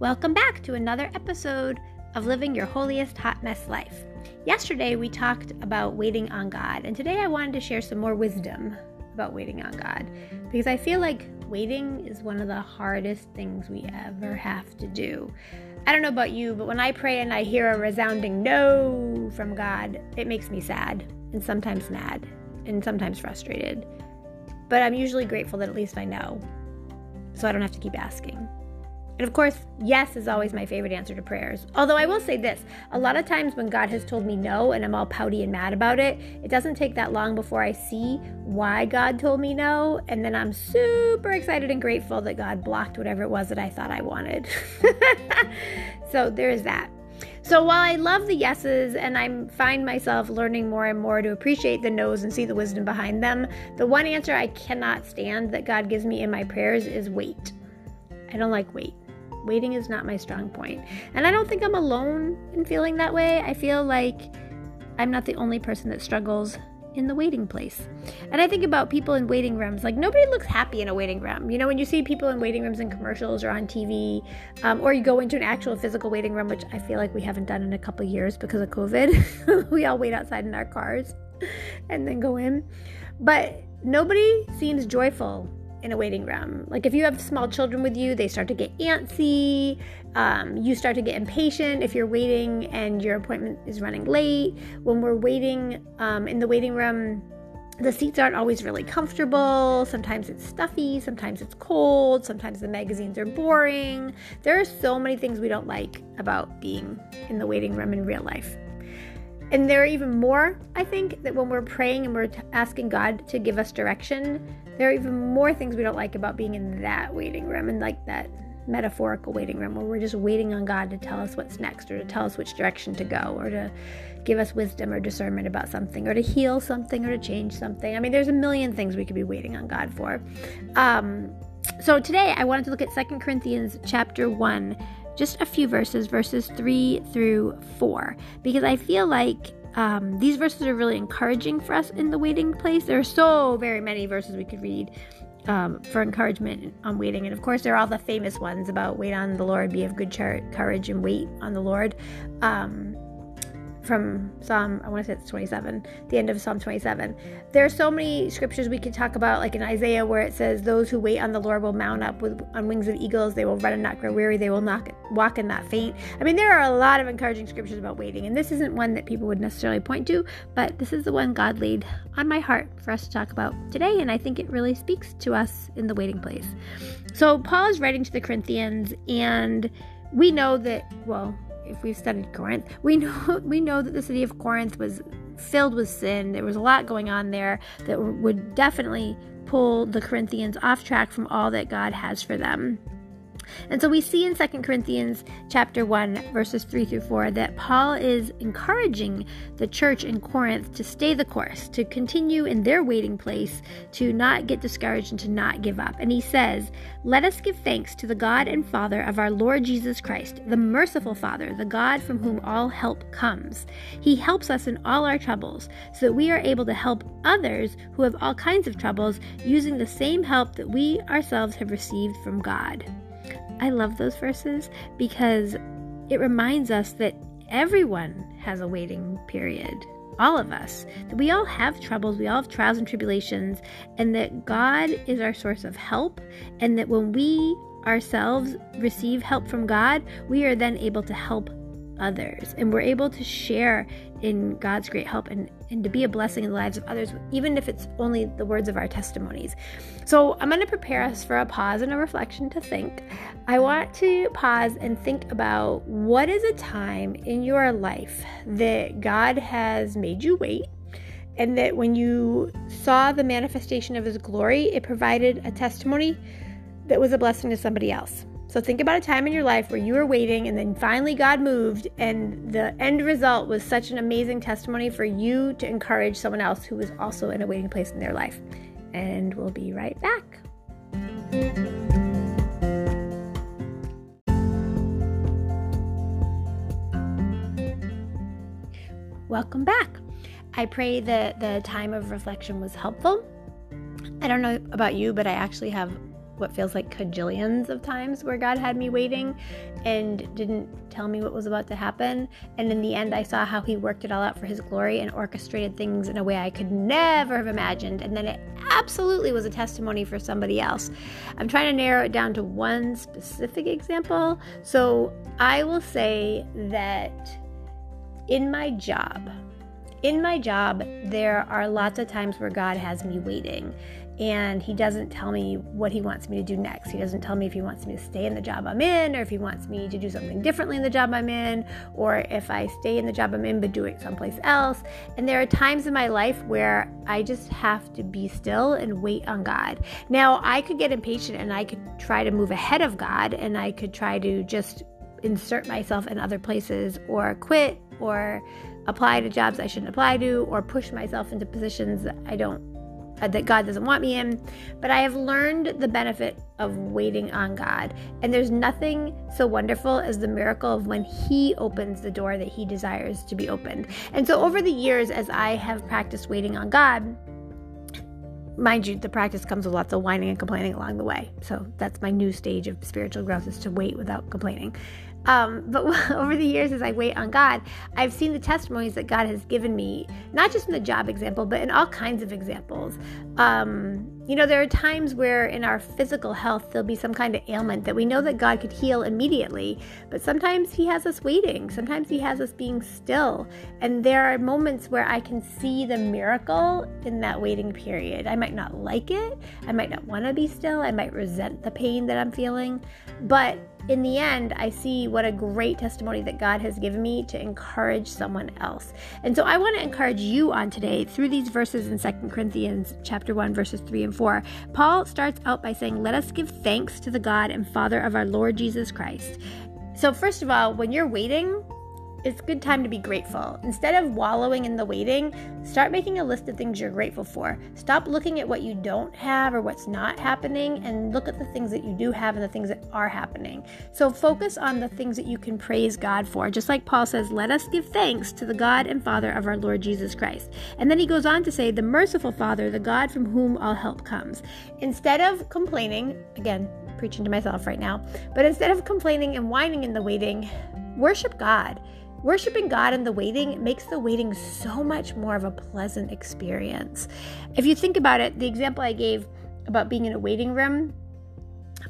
Welcome back to another episode of Living Your Holiest Hot Mess Life. Yesterday we talked about waiting on God, and today I wanted to share some more wisdom about waiting on God because I feel like waiting is one of the hardest things we ever have to do. I don't know about you, but when I pray and I hear a resounding no from God, it makes me sad and sometimes mad and sometimes frustrated. But I'm usually grateful that at least I know, so I don't have to keep asking. And of course, yes is always my favorite answer to prayers. Although I will say this a lot of times when God has told me no and I'm all pouty and mad about it, it doesn't take that long before I see why God told me no. And then I'm super excited and grateful that God blocked whatever it was that I thought I wanted. so there is that. So while I love the yeses and I find myself learning more and more to appreciate the no's and see the wisdom behind them, the one answer I cannot stand that God gives me in my prayers is wait. I don't like wait. Waiting is not my strong point. And I don't think I'm alone in feeling that way. I feel like I'm not the only person that struggles in the waiting place. And I think about people in waiting rooms. Like nobody looks happy in a waiting room. You know, when you see people in waiting rooms in commercials or on TV, um, or you go into an actual physical waiting room, which I feel like we haven't done in a couple years because of COVID. we all wait outside in our cars and then go in. But nobody seems joyful in a waiting room. Like if you have small children with you, they start to get antsy. Um, you start to get impatient if you're waiting and your appointment is running late. When we're waiting um, in the waiting room, the seats aren't always really comfortable. Sometimes it's stuffy, sometimes it's cold, sometimes the magazines are boring. There are so many things we don't like about being in the waiting room in real life. And there are even more, I think, that when we're praying and we're t- asking God to give us direction, there are even more things we don't like about being in that waiting room and like that metaphorical waiting room where we're just waiting on God to tell us what's next or to tell us which direction to go or to give us wisdom or discernment about something or to heal something or to change something. I mean, there's a million things we could be waiting on God for. Um, so today I wanted to look at Second Corinthians chapter 1 just a few verses, verses 3 through 4, because I feel like um, these verses are really encouraging for us in the waiting place. There are so very many verses we could read um, for encouragement on waiting. And of course, there are all the famous ones about wait on the Lord, be of good char- courage, and wait on the Lord. Um, from Psalm, I want to say it's 27, the end of Psalm 27. There are so many scriptures we could talk about, like in Isaiah, where it says, Those who wait on the Lord will mount up with on wings of eagles. They will run and not grow weary. They will not walk and not faint. I mean, there are a lot of encouraging scriptures about waiting, and this isn't one that people would necessarily point to, but this is the one God laid on my heart for us to talk about today, and I think it really speaks to us in the waiting place. So, Paul is writing to the Corinthians, and we know that, well, if we've studied Corinth, we know we know that the city of Corinth was filled with sin. There was a lot going on there that would definitely pull the Corinthians off track from all that God has for them. And so we see in 2 Corinthians chapter 1 verses 3 through 4 that Paul is encouraging the church in Corinth to stay the course, to continue in their waiting place, to not get discouraged and to not give up. And he says, "Let us give thanks to the God and Father of our Lord Jesus Christ, the merciful Father, the God from whom all help comes. He helps us in all our troubles, so that we are able to help others who have all kinds of troubles using the same help that we ourselves have received from God." I love those verses because it reminds us that everyone has a waiting period. All of us. That we all have troubles, we all have trials and tribulations, and that God is our source of help, and that when we ourselves receive help from God, we are then able to help others. And we're able to share in God's great help and, and to be a blessing in the lives of others, even if it's only the words of our testimonies. So I'm going to prepare us for a pause and a reflection to think. I want to pause and think about what is a time in your life that God has made you wait. And that when you saw the manifestation of his glory, it provided a testimony that was a blessing to somebody else. So think about a time in your life where you were waiting and then finally God moved, and the end result was such an amazing testimony for you to encourage someone else who was also in a waiting place in their life. And we'll be right back. Welcome back. I pray that the time of reflection was helpful. I don't know about you, but I actually have what feels like cajillions of times where God had me waiting and didn't tell me what was about to happen. And in the end, I saw how He worked it all out for His glory and orchestrated things in a way I could never have imagined. And then it absolutely was a testimony for somebody else. I'm trying to narrow it down to one specific example. So I will say that in my job, in my job, there are lots of times where God has me waiting and he doesn't tell me what he wants me to do next. He doesn't tell me if he wants me to stay in the job I'm in or if he wants me to do something differently in the job I'm in or if I stay in the job I'm in but do it someplace else. And there are times in my life where I just have to be still and wait on God. Now, I could get impatient and I could try to move ahead of God and I could try to just insert myself in other places or quit or apply to jobs I shouldn't apply to or push myself into positions I don't uh, that God doesn't want me in. But I have learned the benefit of waiting on God. And there's nothing so wonderful as the miracle of when He opens the door that He desires to be opened. And so over the years, as I have practiced waiting on God, mind you, the practice comes with lots of whining and complaining along the way. So that's my new stage of spiritual growth is to wait without complaining. Um, but over the years, as I wait on God, I've seen the testimonies that God has given me, not just in the job example, but in all kinds of examples. Um, you know, there are times where in our physical health, there'll be some kind of ailment that we know that God could heal immediately, but sometimes He has us waiting. Sometimes He has us being still. And there are moments where I can see the miracle in that waiting period. I might not like it, I might not want to be still, I might resent the pain that I'm feeling, but in the end, I see what a great testimony that God has given me to encourage someone else. And so I want to encourage you on today through these verses in Second Corinthians chapter 1 verses 3 and 4. Paul starts out by saying, "Let us give thanks to the God and Father of our Lord Jesus Christ." So first of all, when you're waiting, it's good time to be grateful. Instead of wallowing in the waiting, start making a list of things you're grateful for. Stop looking at what you don't have or what's not happening and look at the things that you do have and the things that are happening. So focus on the things that you can praise God for. Just like Paul says, let us give thanks to the God and Father of our Lord Jesus Christ. And then he goes on to say, the merciful Father, the God from whom all help comes. Instead of complaining, again, preaching to myself right now, but instead of complaining and whining in the waiting, worship God. Worshiping God in the waiting makes the waiting so much more of a pleasant experience. If you think about it, the example I gave about being in a waiting room,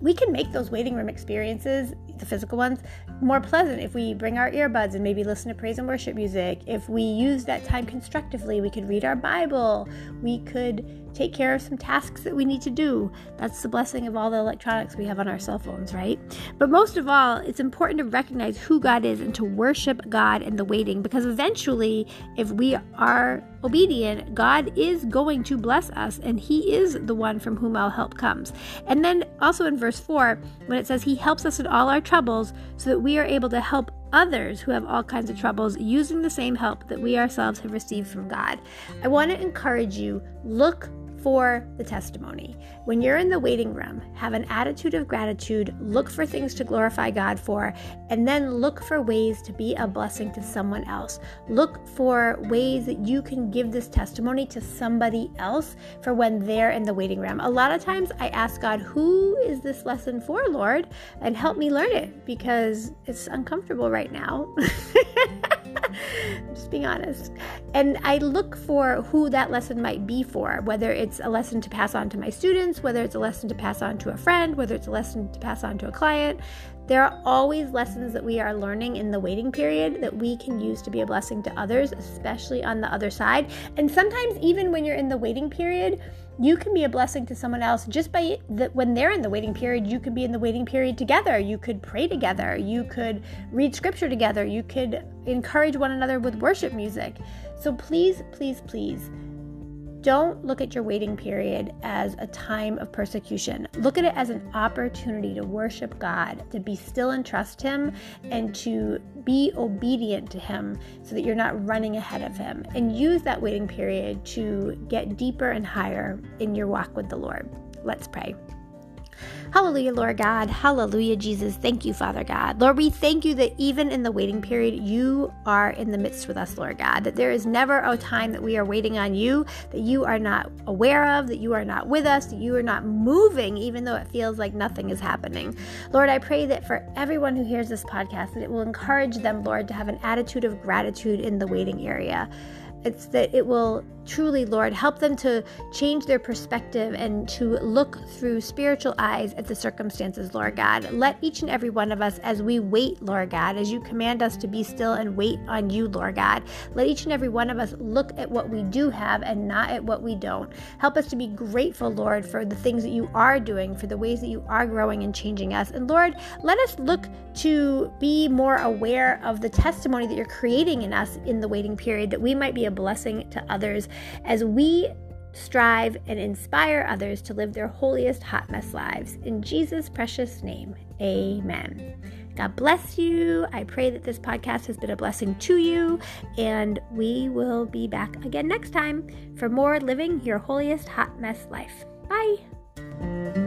we can make those waiting room experiences, the physical ones, more pleasant if we bring our earbuds and maybe listen to praise and worship music. If we use that time constructively, we could read our Bible, we could take care of some tasks that we need to do. That's the blessing of all the electronics we have on our cell phones, right? But most of all, it's important to recognize who God is and to worship God in the waiting because eventually, if we are obedient, God is going to bless us and He is the one from whom all help comes. And then also in verse 4, when it says He helps us in all our troubles so that we are able to help others who have all kinds of troubles using the same help that we ourselves have received from God. I want to encourage you look for the testimony. When you're in the waiting room, have an attitude of gratitude, look for things to glorify God for, and then look for ways to be a blessing to someone else. Look for ways that you can give this testimony to somebody else for when they're in the waiting room. A lot of times I ask God, Who is this lesson for, Lord? And help me learn it because it's uncomfortable right now. just being honest. And I look for who that lesson might be for, whether it's a lesson to pass on to my students, whether it's a lesson to pass on to a friend, whether it's a lesson to pass on to a client. There are always lessons that we are learning in the waiting period that we can use to be a blessing to others, especially on the other side. And sometimes, even when you're in the waiting period, you can be a blessing to someone else just by that when they're in the waiting period you could be in the waiting period together. You could pray together. You could read scripture together. You could encourage one another with worship music. So please please please don't look at your waiting period as a time of persecution. Look at it as an opportunity to worship God, to be still and trust Him, and to be obedient to Him so that you're not running ahead of Him. And use that waiting period to get deeper and higher in your walk with the Lord. Let's pray. Hallelujah, Lord God. Hallelujah, Jesus. Thank you, Father God. Lord, we thank you that even in the waiting period, you are in the midst with us, Lord God. That there is never a time that we are waiting on you, that you are not aware of, that you are not with us, that you are not moving, even though it feels like nothing is happening. Lord, I pray that for everyone who hears this podcast, that it will encourage them, Lord, to have an attitude of gratitude in the waiting area. It's that it will truly, Lord, help them to change their perspective and to look through spiritual eyes at the circumstances, Lord God. Let each and every one of us, as we wait, Lord God, as you command us to be still and wait on you, Lord God, let each and every one of us look at what we do have and not at what we don't. Help us to be grateful, Lord, for the things that you are doing, for the ways that you are growing and changing us. And Lord, let us look to be more aware of the testimony that you're creating in us in the waiting period, that we might be a blessing to others as we strive and inspire others to live their holiest hot mess lives. In Jesus' precious name, amen. God bless you. I pray that this podcast has been a blessing to you, and we will be back again next time for more living your holiest hot mess life. Bye.